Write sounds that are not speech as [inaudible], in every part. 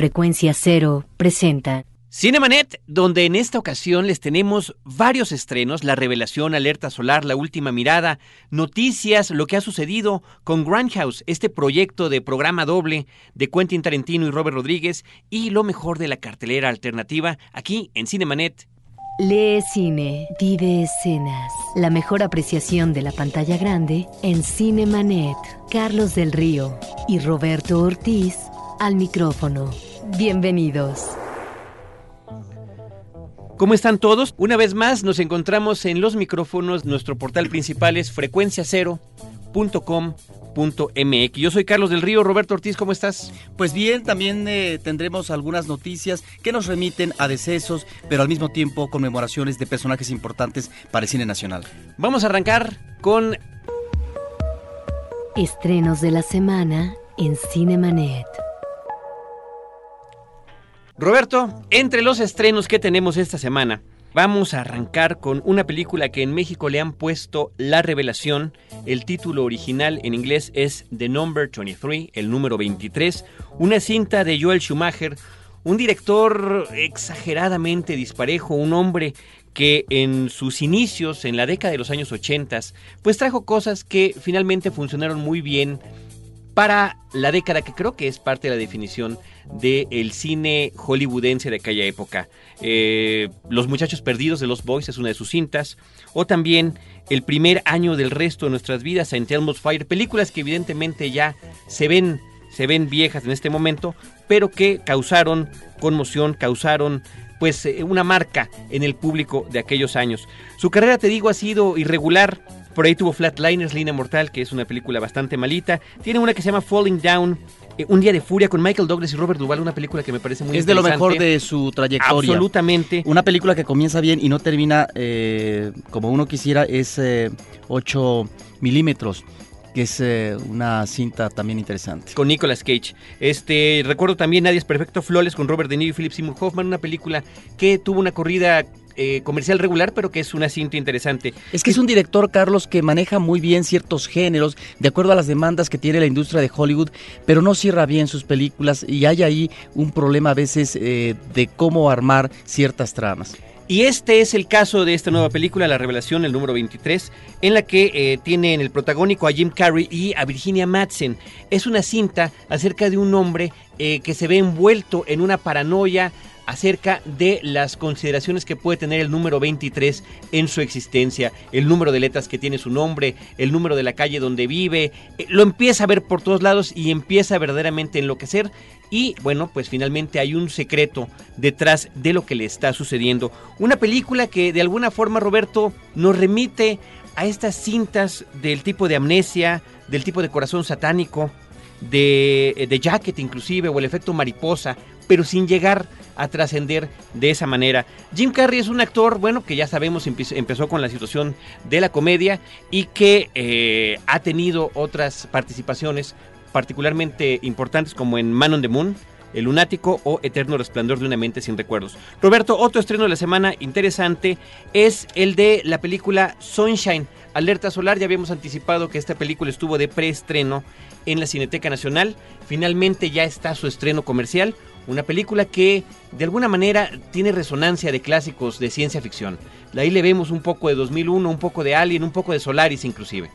Frecuencia Cero presenta Cinemanet, donde en esta ocasión les tenemos varios estrenos, la revelación, alerta solar, la última mirada, noticias, lo que ha sucedido con Grindhouse, este proyecto de programa doble de Quentin Tarantino y Robert Rodríguez, y lo mejor de la cartelera alternativa aquí en Cinemanet. Lee cine, vive escenas. La mejor apreciación de la pantalla grande en Cinemanet. Carlos del Río y Roberto Ortiz al micrófono. Bienvenidos. ¿Cómo están todos? Una vez más nos encontramos en los micrófonos. Nuestro portal principal es frecuenciacero.com.mx. Yo soy Carlos del Río. Roberto Ortiz, ¿cómo estás? Pues bien, también eh, tendremos algunas noticias que nos remiten a decesos, pero al mismo tiempo conmemoraciones de personajes importantes para el cine nacional. Vamos a arrancar con Estrenos de la semana en Cinemanet. Roberto, entre los estrenos que tenemos esta semana, vamos a arrancar con una película que en México le han puesto La Revelación. El título original en inglés es The Number 23, el número 23, una cinta de Joel Schumacher, un director exageradamente disparejo, un hombre que en sus inicios, en la década de los años 80, pues trajo cosas que finalmente funcionaron muy bien para la década que creo que es parte de la definición del cine hollywoodense de aquella época. Eh, Los Muchachos Perdidos de Los Boys es una de sus cintas. O también El primer año del resto de nuestras vidas, Saint Elmo's Fire. Películas que evidentemente ya se ven, se ven viejas en este momento, pero que causaron conmoción, causaron pues eh, una marca en el público de aquellos años. Su carrera, te digo, ha sido irregular por ahí tuvo Flatliners, Línea Mortal, que es una película bastante malita. Tiene una que se llama Falling Down, eh, Un Día de Furia, con Michael Douglas y Robert Duvall, una película que me parece muy Es de lo mejor de su trayectoria. Absolutamente. Una película que comienza bien y no termina eh, como uno quisiera es eh, 8 milímetros, que es eh, una cinta también interesante. Con Nicolas Cage. Este, recuerdo también Nadie es Perfecto Flawless con Robert De Niro y Philip Seymour Hoffman, una película que tuvo una corrida eh, comercial regular, pero que es una cinta interesante. Es que es un director, Carlos, que maneja muy bien ciertos géneros, de acuerdo a las demandas que tiene la industria de Hollywood, pero no cierra bien sus películas y hay ahí un problema a veces eh, de cómo armar ciertas tramas. Y este es el caso de esta nueva película, La Revelación, el número 23, en la que eh, tiene en el protagónico a Jim Carrey y a Virginia Madsen. Es una cinta acerca de un hombre eh, que se ve envuelto en una paranoia acerca de las consideraciones que puede tener el número 23 en su existencia, el número de letras que tiene su nombre, el número de la calle donde vive, eh, lo empieza a ver por todos lados y empieza verdaderamente enloquecer y bueno, pues finalmente hay un secreto detrás de lo que le está sucediendo. Una película que de alguna forma, Roberto, nos remite a estas cintas del tipo de amnesia, del tipo de corazón satánico, de, de Jacket inclusive, o el efecto mariposa, pero sin llegar a trascender de esa manera. Jim Carrey es un actor, bueno, que ya sabemos empe- empezó con la situación de la comedia y que eh, ha tenido otras participaciones particularmente importantes como en Man on the Moon, El Lunático o Eterno Resplandor de una mente sin recuerdos. Roberto, otro estreno de la semana interesante es el de la película Sunshine. Alerta Solar, ya habíamos anticipado que esta película estuvo de preestreno en la Cineteca Nacional. Finalmente ya está su estreno comercial. Una película que de alguna manera tiene resonancia de clásicos de ciencia ficción. Ahí le vemos un poco de 2001, un poco de Alien, un poco de Solaris inclusive.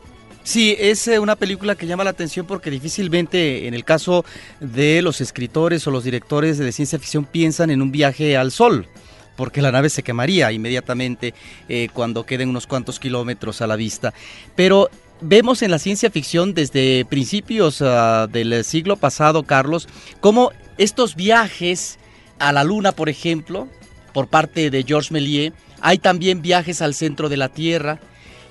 Sí, es eh, una película que llama la atención porque difícilmente en el caso de los escritores o los directores de ciencia ficción piensan en un viaje al sol, porque la nave se quemaría inmediatamente eh, cuando queden unos cuantos kilómetros a la vista. Pero vemos en la ciencia ficción desde principios ah, del siglo pasado, Carlos, cómo estos viajes a la luna, por ejemplo, por parte de Georges Méliès, hay también viajes al centro de la Tierra,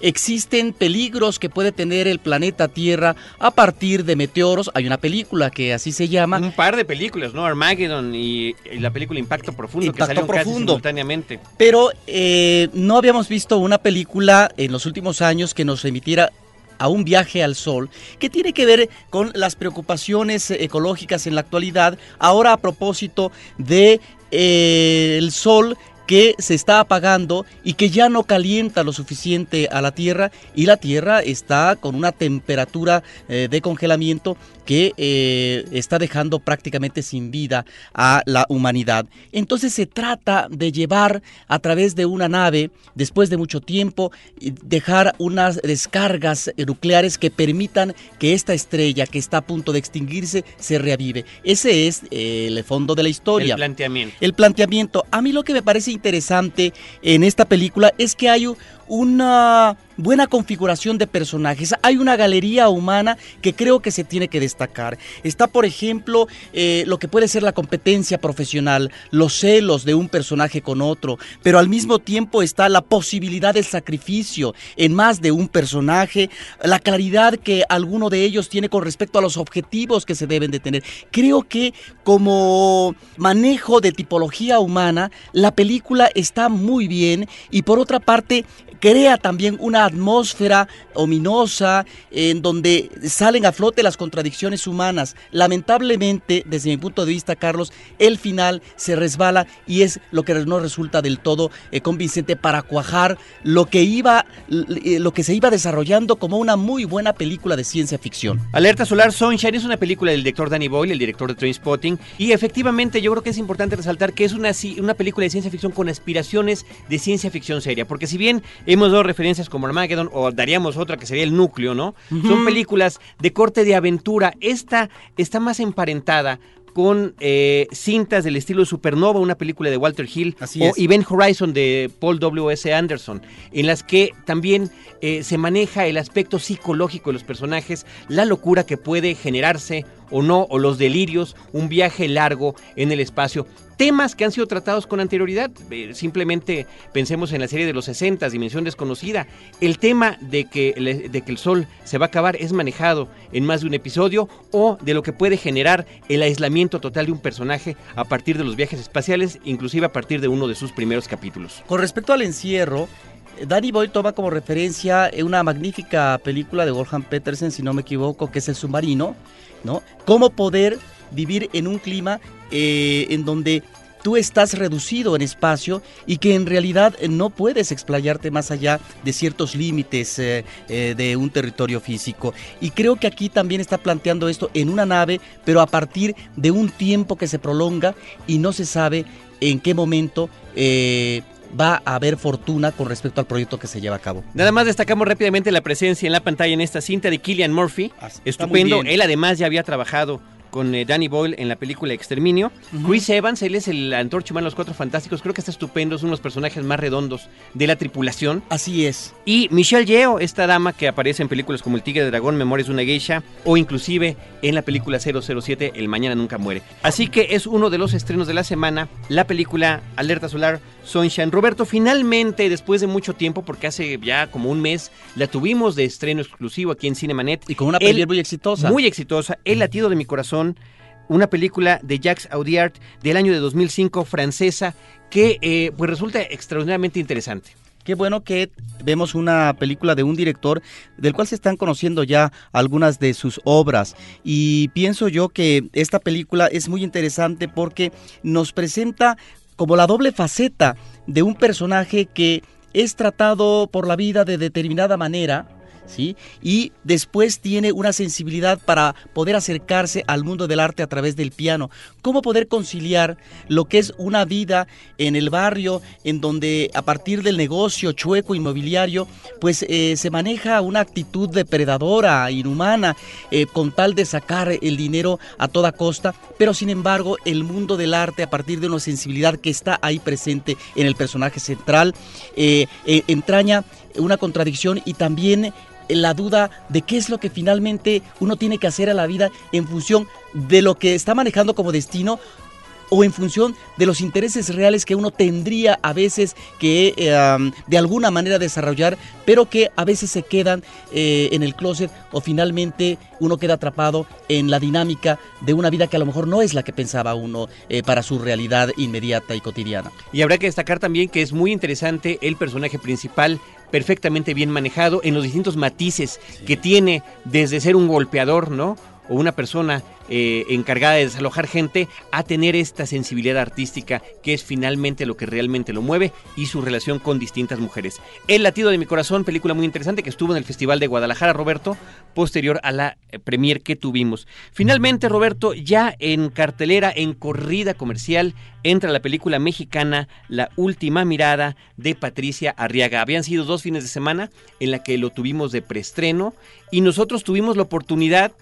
existen peligros que puede tener el planeta Tierra a partir de meteoros. Hay una película que así se llama. Un par de películas, ¿no? Armageddon y, y la película Impacto Profundo, Impacto que salieron casi Profundo. simultáneamente. Pero eh, no habíamos visto una película en los últimos años que nos remitiera a un viaje al sol, que tiene que ver con las preocupaciones eh, ecológicas en la actualidad, ahora a propósito de eh, el sol que se está apagando y que ya no calienta lo suficiente a la Tierra y la Tierra está con una temperatura eh, de congelamiento que eh, está dejando prácticamente sin vida a la humanidad. Entonces se trata de llevar a través de una nave, después de mucho tiempo, dejar unas descargas nucleares que permitan que esta estrella que está a punto de extinguirse se reavive. Ese es eh, el fondo de la historia. El planteamiento. El planteamiento. A mí lo que me parece interesante en esta película es que hay una buena configuración de personajes. Hay una galería humana que creo que se tiene que destacar. Está, por ejemplo, eh, lo que puede ser la competencia profesional, los celos de un personaje con otro, pero al mismo tiempo está la posibilidad del sacrificio en más de un personaje, la claridad que alguno de ellos tiene con respecto a los objetivos que se deben de tener. Creo que como manejo de tipología humana, la película está muy bien y por otra parte crea también una atmósfera ominosa en donde salen a flote las contradicciones humanas. Lamentablemente, desde mi punto de vista, Carlos, el final se resbala y es lo que no resulta del todo eh, convincente para cuajar lo que iba, eh, lo que se iba desarrollando como una muy buena película de ciencia ficción. Alerta Solar Sunshine es una película del director Danny Boyle, el director de Trainspotting, y efectivamente yo creo que es importante resaltar que es una, una película de ciencia ficción con aspiraciones de ciencia ficción seria, porque si bien hemos dado referencias como Armageddon o daríamos otra que sería el núcleo, ¿no? Son películas de corte de aventura. Esta está más emparentada con eh, cintas del estilo Supernova, una película de Walter Hill, o Event Horizon de Paul W.S. Anderson, en las que también eh, se maneja el aspecto psicológico de los personajes, la locura que puede generarse o no, o los delirios, un viaje largo en el espacio temas que han sido tratados con anterioridad. Eh, simplemente pensemos en la serie de los 60, Dimensión Desconocida. El tema de que, de que el Sol se va a acabar es manejado en más de un episodio o de lo que puede generar el aislamiento total de un personaje a partir de los viajes espaciales, inclusive a partir de uno de sus primeros capítulos. Con respecto al encierro, Danny Boy toma como referencia una magnífica película de Wolfgang Petersen, si no me equivoco, que es El Submarino, ¿no? Cómo poder vivir en un clima eh, en donde tú estás reducido en espacio y que en realidad eh, no puedes explayarte más allá de ciertos límites eh, de un territorio físico. Y creo que aquí también está planteando esto en una nave, pero a partir de un tiempo que se prolonga y no se sabe en qué momento va a haber fortuna con respecto al proyecto que se lleva a cabo. Nada más destacamos rápidamente la presencia en la pantalla en esta cinta de Killian Murphy. Estupendo. Él además ya había trabajado con eh, Danny Boyle en la película Exterminio. Chris Evans, él es el antorcha humano de los Cuatro Fantásticos, creo que está estupendo, es uno de los personajes más redondos de la tripulación. Así es. Y Michelle Yeoh, esta dama que aparece en películas como El Tigre de Dragón, Memorias de una Geisha, o inclusive en la película 007, El Mañana Nunca Muere. Así que es uno de los estrenos de la semana, la película Alerta Solar Sunshine. Roberto, finalmente, después de mucho tiempo, porque hace ya como un mes, la tuvimos de estreno exclusivo aquí en Cinemanet. Y con una película muy exitosa. Muy exitosa, El latido de mi corazón, una película de Jacques Audiard del año de 2005, francesa, que eh, pues resulta extraordinariamente interesante. Qué bueno que vemos una película de un director del cual se están conociendo ya algunas de sus obras y pienso yo que esta película es muy interesante porque nos presenta como la doble faceta de un personaje que es tratado por la vida de determinada manera, ¿sí? Y después tiene una sensibilidad para poder acercarse al mundo del arte a través del piano. ¿Cómo poder conciliar lo que es una vida en el barrio, en donde a partir del negocio chueco inmobiliario, pues eh, se maneja una actitud depredadora, inhumana, eh, con tal de sacar el dinero a toda costa, pero sin embargo el mundo del arte a partir de una sensibilidad que está ahí presente en el personaje central, eh, entraña una contradicción y también la duda de qué es lo que finalmente uno tiene que hacer a la vida en función de lo que está manejando como destino o en función de los intereses reales que uno tendría a veces que eh, de alguna manera desarrollar, pero que a veces se quedan eh, en el closet o finalmente uno queda atrapado en la dinámica de una vida que a lo mejor no es la que pensaba uno eh, para su realidad inmediata y cotidiana. Y habrá que destacar también que es muy interesante el personaje principal perfectamente bien manejado en los distintos matices que tiene desde ser un golpeador, ¿no? O una persona eh, encargada de desalojar gente a tener esta sensibilidad artística que es finalmente lo que realmente lo mueve y su relación con distintas mujeres. El latido de mi corazón, película muy interesante que estuvo en el Festival de Guadalajara, Roberto, posterior a la eh, premier que tuvimos. Finalmente, Roberto, ya en cartelera, en corrida comercial, entra la película mexicana La Última Mirada de Patricia Arriaga. Habían sido dos fines de semana en la que lo tuvimos de preestreno y nosotros tuvimos la oportunidad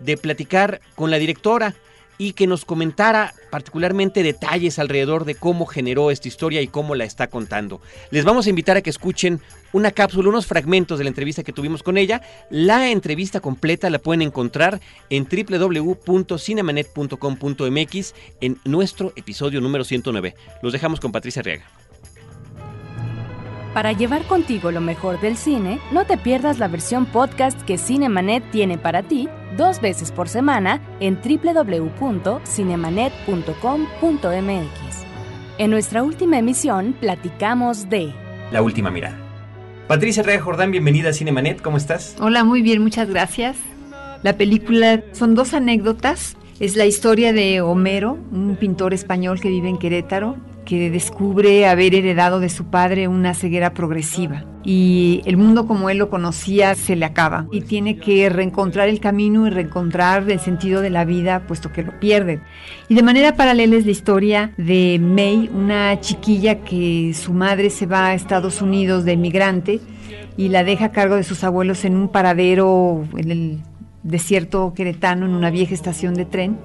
de platicar con la directora y que nos comentara particularmente detalles alrededor de cómo generó esta historia y cómo la está contando. Les vamos a invitar a que escuchen una cápsula, unos fragmentos de la entrevista que tuvimos con ella. La entrevista completa la pueden encontrar en www.cinemanet.com.mx en nuestro episodio número 109. Los dejamos con Patricia Arriaga. Para llevar contigo lo mejor del cine, no te pierdas la versión podcast que Cinemanet tiene para ti dos veces por semana en www.cinemanet.com.mx. En nuestra última emisión platicamos de La última mirada. Patricia Rea Jordán, bienvenida a Cinemanet, ¿cómo estás? Hola, muy bien, muchas gracias. La película son dos anécdotas. Es la historia de Homero, un pintor español que vive en Querétaro, que descubre haber heredado de su padre una ceguera progresiva. Y el mundo como él lo conocía se le acaba. Y tiene que reencontrar el camino y reencontrar el sentido de la vida puesto que lo pierde. Y de manera paralela es la historia de May, una chiquilla que su madre se va a Estados Unidos de emigrante y la deja a cargo de sus abuelos en un paradero en el desierto queretano, en una vieja estación de tren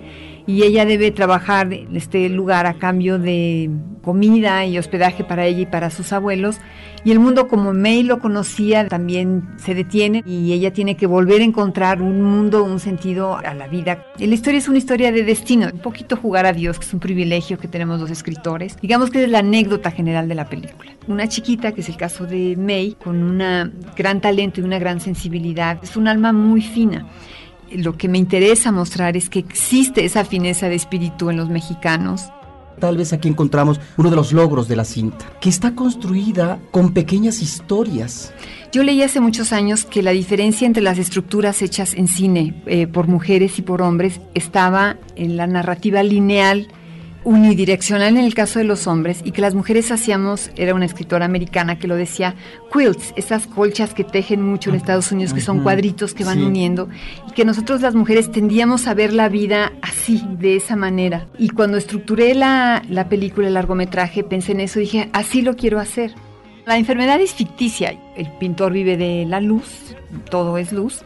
y ella debe trabajar en este lugar a cambio de comida y hospedaje para ella y para sus abuelos. Y el mundo como May lo conocía también se detiene y ella tiene que volver a encontrar un mundo, un sentido a la vida. La historia es una historia de destino, un poquito jugar a Dios, que es un privilegio que tenemos los escritores. Digamos que es la anécdota general de la película. Una chiquita, que es el caso de May, con un gran talento y una gran sensibilidad, es un alma muy fina lo que me interesa mostrar es que existe esa fineza de espíritu en los mexicanos. Tal vez aquí encontramos uno de los logros de la cinta, que está construida con pequeñas historias. Yo leí hace muchos años que la diferencia entre las estructuras hechas en cine eh, por mujeres y por hombres estaba en la narrativa lineal unidireccional en el caso de los hombres y que las mujeres hacíamos, era una escritora americana que lo decía, quilts, esas colchas que tejen mucho en Estados Unidos, que son cuadritos que van uniendo, y que nosotros las mujeres tendíamos a ver la vida así, de esa manera. Y cuando estructuré la, la película, el largometraje, pensé en eso y dije, así lo quiero hacer. La enfermedad es ficticia, el pintor vive de la luz, todo es luz,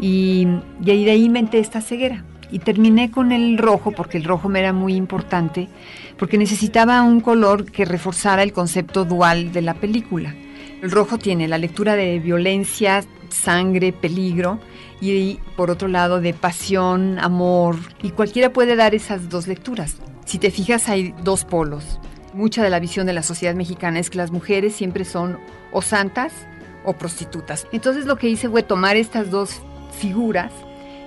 y, y ahí de ahí inventé esta ceguera y terminé con el rojo porque el rojo me era muy importante porque necesitaba un color que reforzara el concepto dual de la película. El rojo tiene la lectura de violencia, sangre, peligro y por otro lado de pasión, amor y cualquiera puede dar esas dos lecturas. Si te fijas hay dos polos. Mucha de la visión de la sociedad mexicana es que las mujeres siempre son o santas o prostitutas. Entonces lo que hice fue tomar estas dos figuras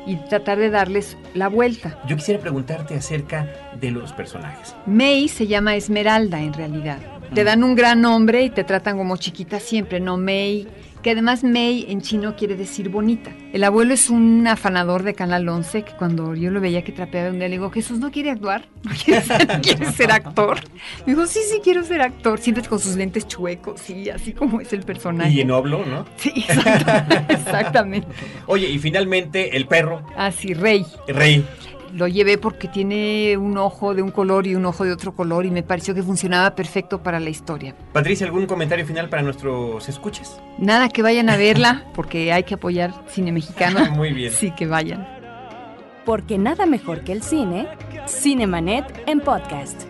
y tratar de darles la vuelta. Yo quisiera preguntarte acerca de los personajes. May se llama Esmeralda en realidad. Te dan un gran nombre y te tratan como chiquita siempre, no May que además Mei en chino quiere decir bonita. El abuelo es un afanador de Canal 11 que cuando yo lo veía que trapeaba un día le digo, Jesús no quiere actuar, [laughs] no quiere ser, actor. Me dijo, sí, sí, quiero ser actor, siempre con sus lentes chuecos, sí, así como es el personaje. Y en oblo, ¿no? Sí, exactamente. [laughs] exactamente. Oye, y finalmente el perro. Ah, sí, Rey. Rey lo llevé porque tiene un ojo de un color y un ojo de otro color y me pareció que funcionaba perfecto para la historia. Patricia, ¿algún comentario final para nuestros escuches? Nada, que vayan a verla porque hay que apoyar cine mexicano. [laughs] Muy bien. Sí, que vayan. Porque nada mejor que el cine, Cinemanet en podcast.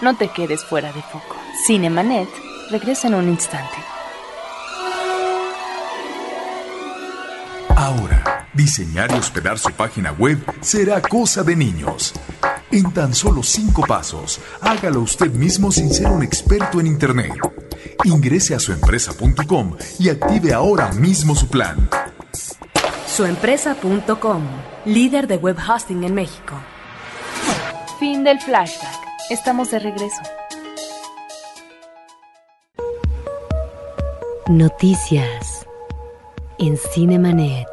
No te quedes fuera de foco. Cinemanet regresa en un instante. Ahora, diseñar y hospedar su página web será cosa de niños. En tan solo cinco pasos, hágalo usted mismo sin ser un experto en Internet. Ingrese a suempresa.com y active ahora mismo su plan. Suempresa.com, líder de web hosting en México. Fin del flashback. Estamos de regreso. Noticias en Cinemanet.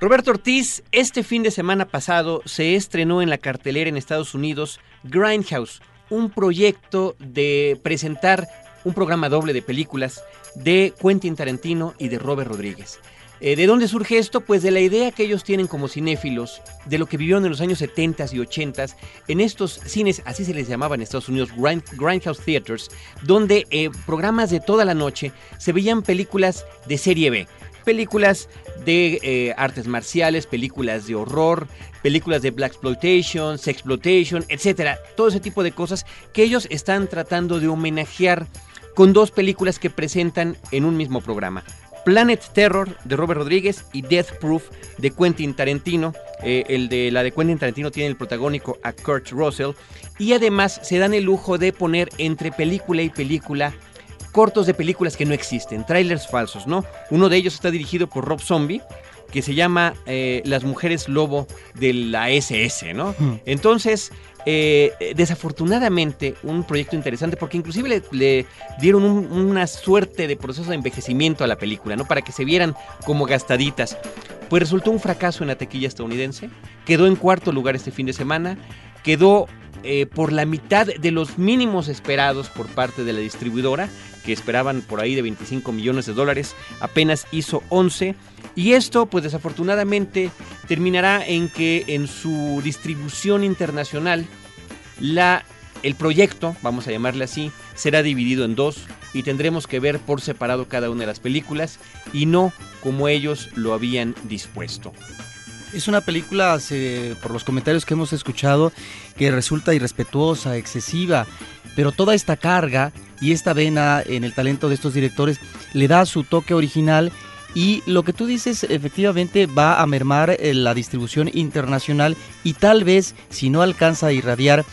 Roberto Ortiz, este fin de semana pasado se estrenó en la cartelera en Estados Unidos Grindhouse, un proyecto de presentar un programa doble de películas de Quentin Tarantino y de Robert Rodríguez. Eh, ¿De dónde surge esto? Pues de la idea que ellos tienen como cinéfilos, de lo que vivieron en los años 70 y 80 en estos cines, así se les llamaba en Estados Unidos, Grindhouse Theaters, donde eh, programas de toda la noche se veían películas de serie B. Películas de eh, artes marciales, películas de horror, películas de black exploitation, sexploitation, etcétera, todo ese tipo de cosas que ellos están tratando de homenajear con dos películas que presentan en un mismo programa. Planet Terror de Robert Rodríguez y Death Proof de Quentin Tarantino. Eh, el de la de Quentin Tarantino tiene el protagónico a Kurt Russell. Y además se dan el lujo de poner entre película y película cortos de películas que no existen, trailers falsos, ¿no? Uno de ellos está dirigido por Rob Zombie, que se llama eh, Las Mujeres Lobo de la SS, ¿no? Entonces, eh, desafortunadamente, un proyecto interesante porque inclusive le, dieron una suerte de proceso de envejecimiento a la película, ¿no? Para que se vieran como gastaditas. Pues resultó un fracaso en la tequilla estadounidense, quedó en cuarto lugar este fin de semana, quedó eh, por la mitad de los mínimos esperados por parte de la distribuidora, que esperaban por ahí de 25 millones de dólares, apenas hizo 11. Y esto, pues desafortunadamente, terminará en que en su distribución internacional, la, el proyecto, vamos a llamarle así, será dividido en dos y tendremos que ver por separado cada una de las películas y no como ellos lo habían dispuesto. Es una película, por los comentarios que hemos escuchado, que resulta irrespetuosa, excesiva, pero toda esta carga y esta vena en el talento de estos directores le da su toque original y lo que tú dices efectivamente va a mermar eh, la distribución internacional y tal vez si no alcanza a irradiar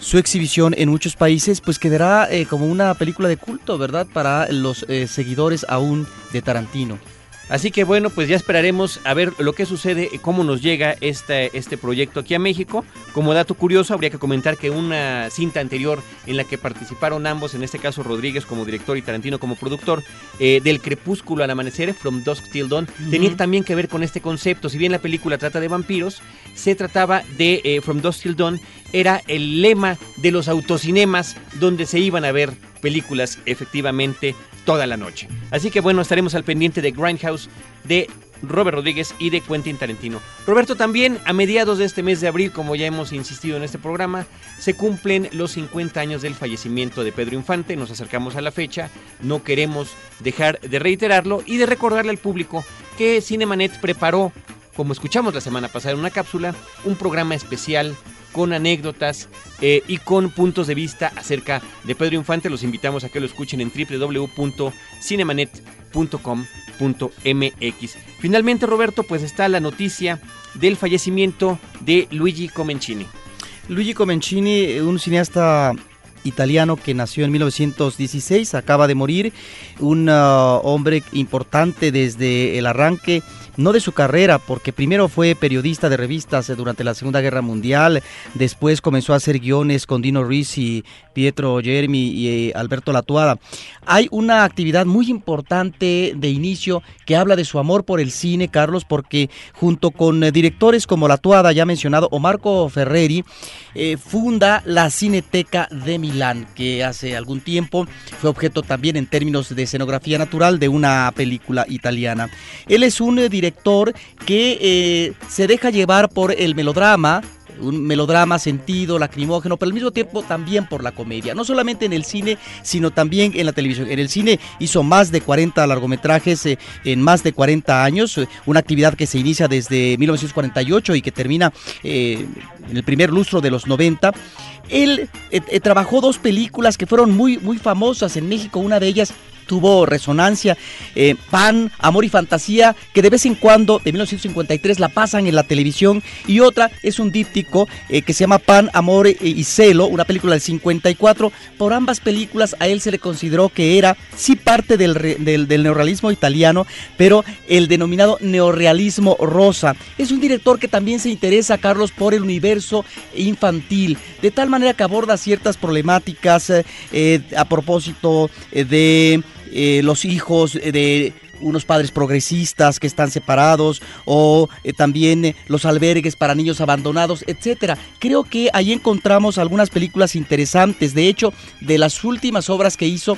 su exhibición en muchos países, pues quedará eh, como una película de culto, ¿verdad? Para los eh, seguidores aún de Tarantino. Así que bueno, pues ya esperaremos a ver lo que sucede, cómo nos llega este, este proyecto aquí a México. Como dato curioso, habría que comentar que una cinta anterior en la que participaron ambos, en este caso Rodríguez como director y Tarantino como productor, eh, del crepúsculo al amanecer, From Dusk Till Dawn, tenía también que ver con este concepto. Si bien la película trata de vampiros, se trataba de eh, From Dusk Till Dawn, era el lema de los autocinemas donde se iban a ver películas efectivamente toda la noche. Así que bueno, estaremos al pendiente de Grindhouse de Robert Rodríguez y de Quentin Tarantino. Roberto, también a mediados de este mes de abril, como ya hemos insistido en este programa, se cumplen los 50 años del fallecimiento de Pedro Infante. Nos acercamos a la fecha, no queremos dejar de reiterarlo y de recordarle al público que Cinemanet preparó, como escuchamos la semana pasada en una cápsula, un programa especial con anécdotas eh, y con puntos de vista acerca de Pedro Infante. Los invitamos a que lo escuchen en www.cinemanet.com.mx. Finalmente, Roberto, pues está la noticia del fallecimiento de Luigi Comencini. Luigi Comencini, un cineasta italiano que nació en 1916, acaba de morir, un uh, hombre importante desde el arranque no de su carrera, porque primero fue periodista de revistas eh, durante la Segunda Guerra Mundial, después comenzó a hacer guiones con Dino Risi, Pietro Jeremy y eh, Alberto Latuada. Hay una actividad muy importante de inicio que habla de su amor por el cine, Carlos, porque junto con eh, directores como Latuada, ya mencionado, o Marco Ferreri, funda la Cineteca de Milán, que hace algún tiempo fue objeto también en términos de escenografía natural de una película italiana. Él es un director director que eh, se deja llevar por el melodrama, un melodrama sentido, lacrimógeno, pero al mismo tiempo también por la comedia. No solamente en el cine, sino también en la televisión. En el cine hizo más de 40 largometrajes eh, en más de 40 años, eh, una actividad que se inicia desde 1948 y que termina en el primer lustro de los 90. Él trabajó dos películas que fueron muy, muy famosas en México, una de ellas tuvo resonancia. Eh, Pan, Amor y Fantasía, que de vez en cuando, de 1953, la pasan en la televisión. Y otra es un díptico eh, que se llama Pan, Amor y Celo, una película del 54. Por ambas películas a él se le consideró que era sí parte del, del neorrealismo italiano, pero el denominado neorrealismo rosa. Es un director que también se interesa, Carlos, por el universo infantil, de tal manera que aborda ciertas problemáticas eh, a propósito de eh, los hijos de unos padres progresistas que están separados o eh, también eh, los albergues para niños abandonados, etcétera. Creo que ahí encontramos algunas películas interesantes. De hecho, de las últimas obras que hizo,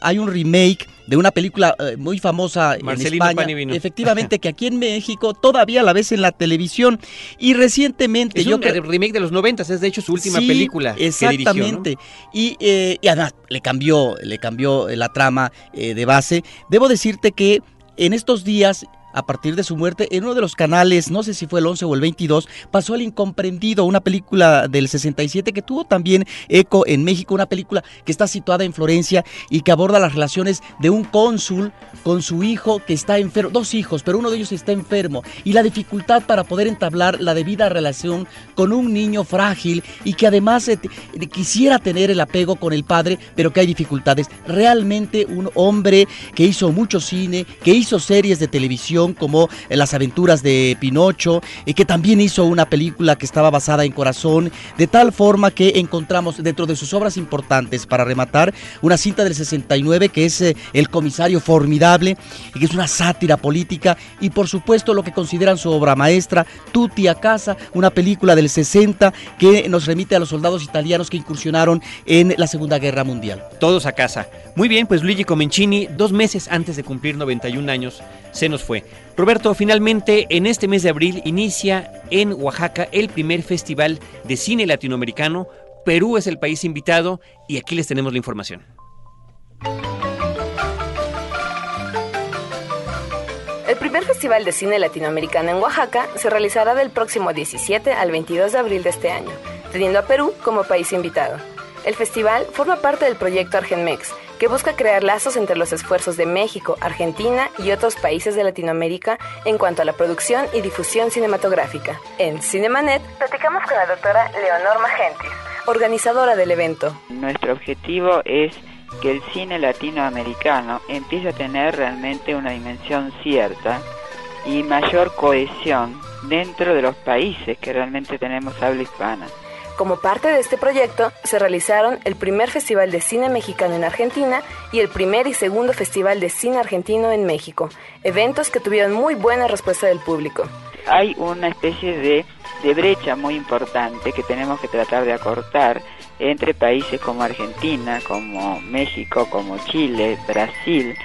hay un remake de una película eh, muy famosa en España, efectivamente [laughs] que aquí en México todavía la ves en la televisión. Y recientemente es yo un remake de los noventas es de hecho su última película exactamente. Y, eh, y, además le cambió le cambió la trama eh, de base. Debo decirte que en estos días a partir de su muerte, en uno de los canales, no sé si fue el 11 o el 22, pasó El Incomprendido, una película del 67 que tuvo también eco en México, una película que está situada en Florencia y que aborda las relaciones de un cónsul con su hijo que está enfermo, dos hijos, pero uno de ellos está enfermo, y la dificultad para poder entablar la debida relación con un niño frágil y que además eh, quisiera tener el apego con el padre, pero que hay dificultades. Realmente un hombre que hizo mucho cine, que hizo series de televisión, como Las aventuras de Pinocho, y que también hizo una película que estaba basada en Corazón, de tal forma que encontramos dentro de sus obras importantes, para rematar, una cinta del 69 que es eh, El comisario formidable, y que es una sátira política, y por supuesto lo que consideran su obra maestra, Tutti a casa, una película del 60 que nos remite a los soldados italianos que incursionaron en la Segunda Guerra Mundial. Todos a casa. Muy bien, pues Luigi Comencini, dos meses antes de cumplir 91 años, se nos fue. Roberto, finalmente en este mes de abril inicia en Oaxaca el primer festival de cine latinoamericano. Perú es el país invitado y aquí les tenemos la información. El primer Festival de Cine Latinoamericano en Oaxaca se realizará del próximo 17 al 22 de abril de este año, teniendo a Perú como país invitado. El festival forma parte del proyecto Argenmex, que busca crear lazos entre los esfuerzos de México, Argentina y otros países de Latinoamérica en cuanto a la producción y difusión cinematográfica. En Cinemanet platicamos con la doctora Leonor Magentis, organizadora del evento. Nuestro objetivo es que el cine latinoamericano empiece a tener realmente una dimensión cierta y mayor cohesión dentro de los países que realmente tenemos habla hispana. Como parte de este proyecto, se realizaron el primer Festival de Cine Mexicano en Argentina y el primer y segundo Festival de Cine Argentino en México, eventos que tuvieron muy buena respuesta del público. Hay una especie de, brecha muy importante que tenemos que tratar de acortar entre países como Argentina, como México, como Chile, Brasil,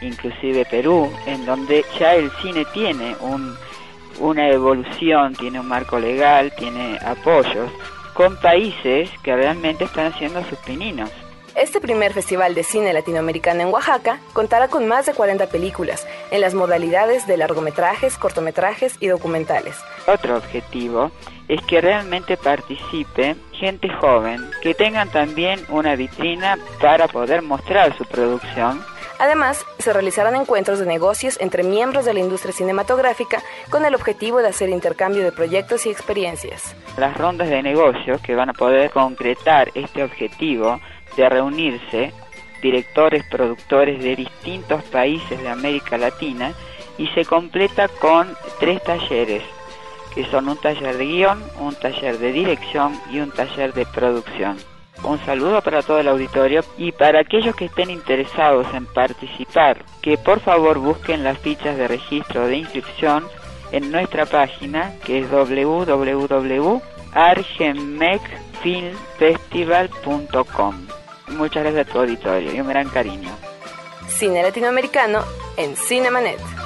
inclusive Perú, en donde ya el cine tiene un, una evolución, tiene un marco legal, tiene apoyos con países que realmente están haciendo sus pininos. Este primer festival de cine latinoamericano en Oaxaca contará con más de 40 películas en las modalidades de largometrajes, cortometrajes y documentales. Otro objetivo es que realmente participe gente joven, que tengan también una vitrina para poder mostrar su producción Además, se realizarán encuentros de negocios entre miembros de la industria cinematográfica con el objetivo de hacer intercambio de proyectos y experiencias. Las rondas de negocios que van a poder concretar este objetivo de reunirse directores, productores de distintos países de América Latina y se completa con tres talleres, que son un taller de guion, un taller de dirección y un taller de producción. Un saludo para todo el auditorio y para aquellos que estén interesados en participar, que por favor busquen las fichas de registro de inscripción en nuestra página que es www.argemecfilmfestival.com. Muchas gracias a tu auditorio y un gran cariño. Cine latinoamericano en Cinemanet.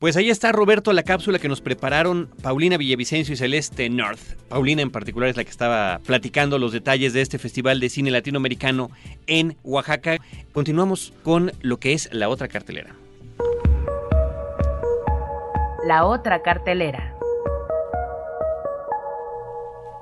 Pues ahí está Roberto, la cápsula que nos prepararon Paulina Villavicencio y Celeste North. Paulina en particular es la que estaba platicando los detalles de este Festival de Cine Latinoamericano en Oaxaca. Continuamos con lo que es la otra cartelera. La otra cartelera.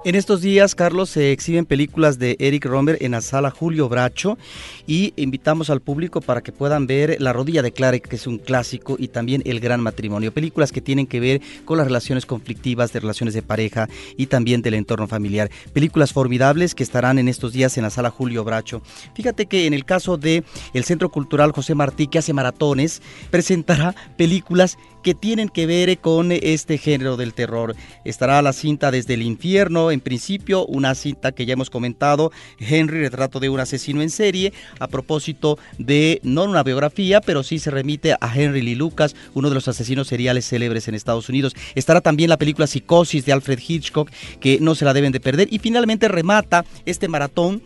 En estos días, Carlos, se exhiben películas de Eric Romer en la sala Julio Bracho y invitamos al público para que puedan ver La rodilla de Clark, que es un clásico, y también El gran matrimonio. Películas que tienen que ver con las relaciones conflictivas, de relaciones de pareja y también del entorno familiar. Películas formidables que estarán en estos días en la sala Julio Bracho. Fíjate que en el caso de el Centro Cultural José Martí, que hace maratones, presentará películas que tienen que ver con este género del terror. Estará la cinta Desde el Infierno, en principio, una cinta que ya hemos comentado, Henry, retrato de un asesino en serie, a propósito de, no una biografía, pero sí se remite a Henry Lee Lucas, uno de los asesinos seriales célebres en Estados Unidos. Estará también la película Psicosis de Alfred Hitchcock, que no se la deben de perder. Y finalmente remata este maratón.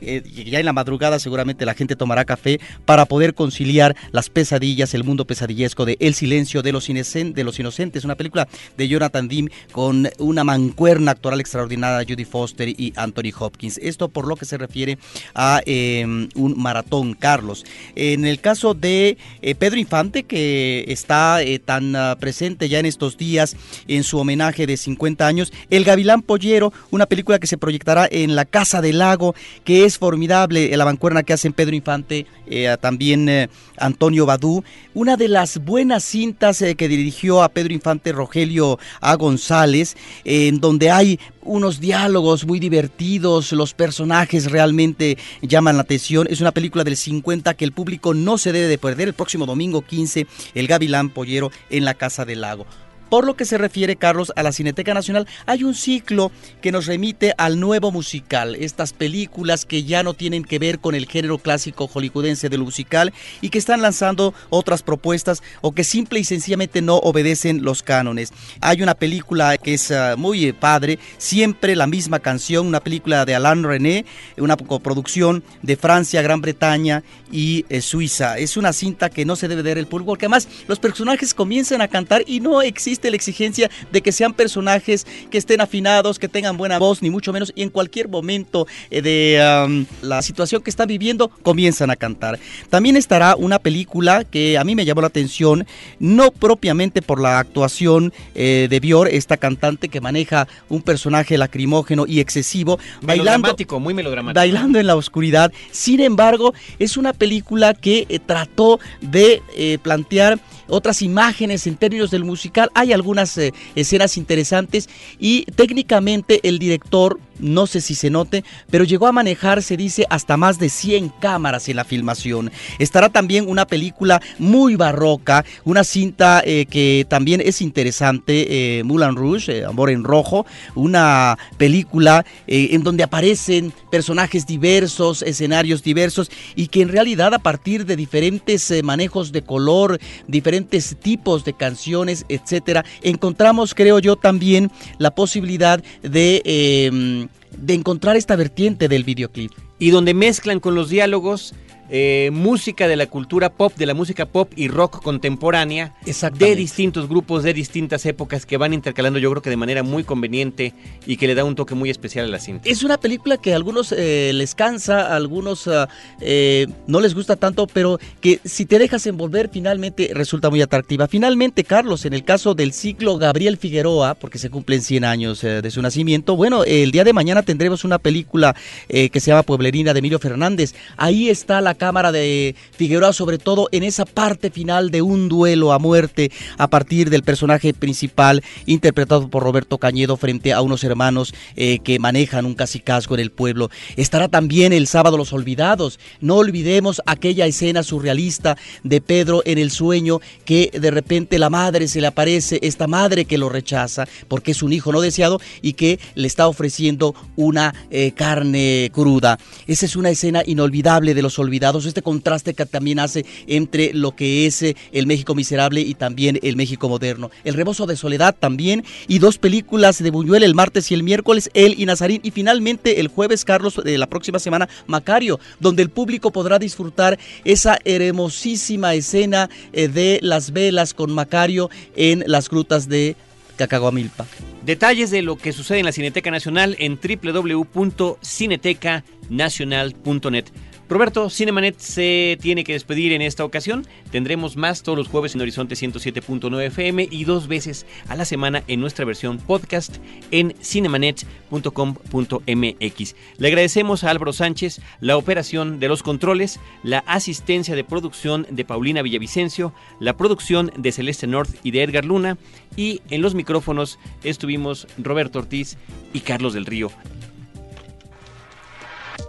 Eh, ya en la madrugada seguramente la gente tomará café para poder conciliar las pesadillas, el mundo pesadillesco de El silencio de los, de los inocentes, una película de Jonathan Dean con una mancuerna actoral extraordinaria, Judy Foster y Anthony Hopkins. Esto por lo que se refiere a em, un maratón, Carlos. En el caso de eh, Pedro Infante, que está eh, tan ah, presente ya en estos días en su homenaje de 50 años, El Gavilán Pollero, una película que se proyectará en la Casa del Lago, que es formidable, la mancuerna que hacen Pedro Infante, eh, también Antonio Badú, una de las buenas cintas que dirigió a Pedro Infante Rogelio A. González, en donde hay unos diálogos muy divertidos, los personajes realmente llaman la atención. Es una película del 50 que el público no se debe de perder. El próximo domingo 15, El Gavilán Pollero en la Casa del Lago. Por lo que se refiere, Carlos, a la Cineteca Nacional, hay un ciclo que nos remite al nuevo musical, estas películas que ya no tienen que ver con el género clásico hollywoodense del musical y que están lanzando otras propuestas o que simple y sencillamente no obedecen los cánones. Hay una película que es ah, muy padre, siempre la misma canción, una película de Alain René, una coproducción de Francia, Gran Bretaña y eh, Suiza. Es una cinta que no se debe ver el público porque además los personajes comienzan a cantar y no existe la exigencia de que sean personajes que estén afinados, que tengan buena voz, ni mucho menos, y en cualquier momento eh, de la situación que están viviendo, comienzan a cantar. También estará una película que a mí me llamó la atención, no propiamente por la actuación eh, de Bior, esta cantante que maneja un personaje lacrimógeno y excesivo, bailando, muy melodramático. bailando en la oscuridad. Sin embargo, es una película que eh, trató de plantear otras imágenes en términos del musical. Hay algunas eh, escenas interesantes y técnicamente el director no sé si se note, pero llegó a manejar, se dice, hasta más de 100 cámaras en la filmación. Estará también una película muy barroca, una cinta eh, que también es interesante, eh, Moulin Rouge, eh, Amor en Rojo, una película en donde aparecen personajes diversos, escenarios diversos y que en realidad a partir de diferentes manejos de color, diferentes tipos de canciones, etcétera, encontramos, creo yo, también la posibilidad de em, de encontrar esta vertiente del videoclip. Y donde mezclan con los diálogos eh, música de la cultura pop, de la música pop y rock contemporánea de distintos grupos, de distintas épocas que van intercalando yo creo que de manera muy conveniente y que le da un toque muy especial a la cinta. Es una película que a algunos eh, les cansa, a algunos ah, eh, no les gusta tanto, pero que si te dejas envolver finalmente resulta muy atractiva. Finalmente, Carlos, en el caso del ciclo Gabriel Figueroa, porque se cumplen 100 años de su nacimiento, bueno, el día de mañana tendremos una película que se llama Pueblerina de Emilio Fernández. Ahí está la cámara de Figueroa, sobre todo en esa parte final de un duelo a muerte a partir del personaje principal interpretado por Roberto Cañedo frente a unos hermanos eh, que manejan un casicazgo en el pueblo. Estará también el sábado Los Olvidados. No olvidemos aquella escena surrealista de Pedro en el sueño que de repente la madre se le aparece, esta madre que lo rechaza porque es un hijo no deseado y que le está ofreciendo una eh, carne cruda. Esa es una escena inolvidable de Los Olvidados este contraste que también hace entre lo que es eh, el México miserable y también el México moderno. El rebozo de soledad también y dos películas de Buñuel el martes y el miércoles, él y Nazarín y finalmente el jueves Carlos de la próxima semana Macario, donde el público podrá disfrutar esa hermosísima escena eh, de las velas con Macario en las grutas de Cacaguamilpa. Detalles de lo que sucede en la Cineteca Nacional en www.cinetecanacional.net. Roberto, Cinemanet se tiene que despedir en esta ocasión. Tendremos más todos los jueves en Horizonte 107.9 FM y dos veces a la semana en nuestra versión podcast en cinemanet.com.mx. Le agradecemos a Álvaro Sánchez la operación de los controles, la asistencia de producción de Paulina Villavicencio, la producción de Celeste North y de Edgar Luna y en los micrófonos estuvimos Roberto Ortiz y Carlos del Río.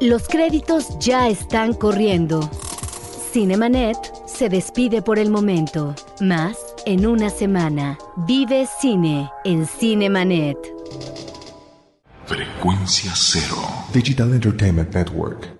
Los créditos ya están corriendo. Cinemanet se despide por el momento. Más en una semana. Vive cine en Cinemanet. Frecuencia cero. Digital Entertainment Network.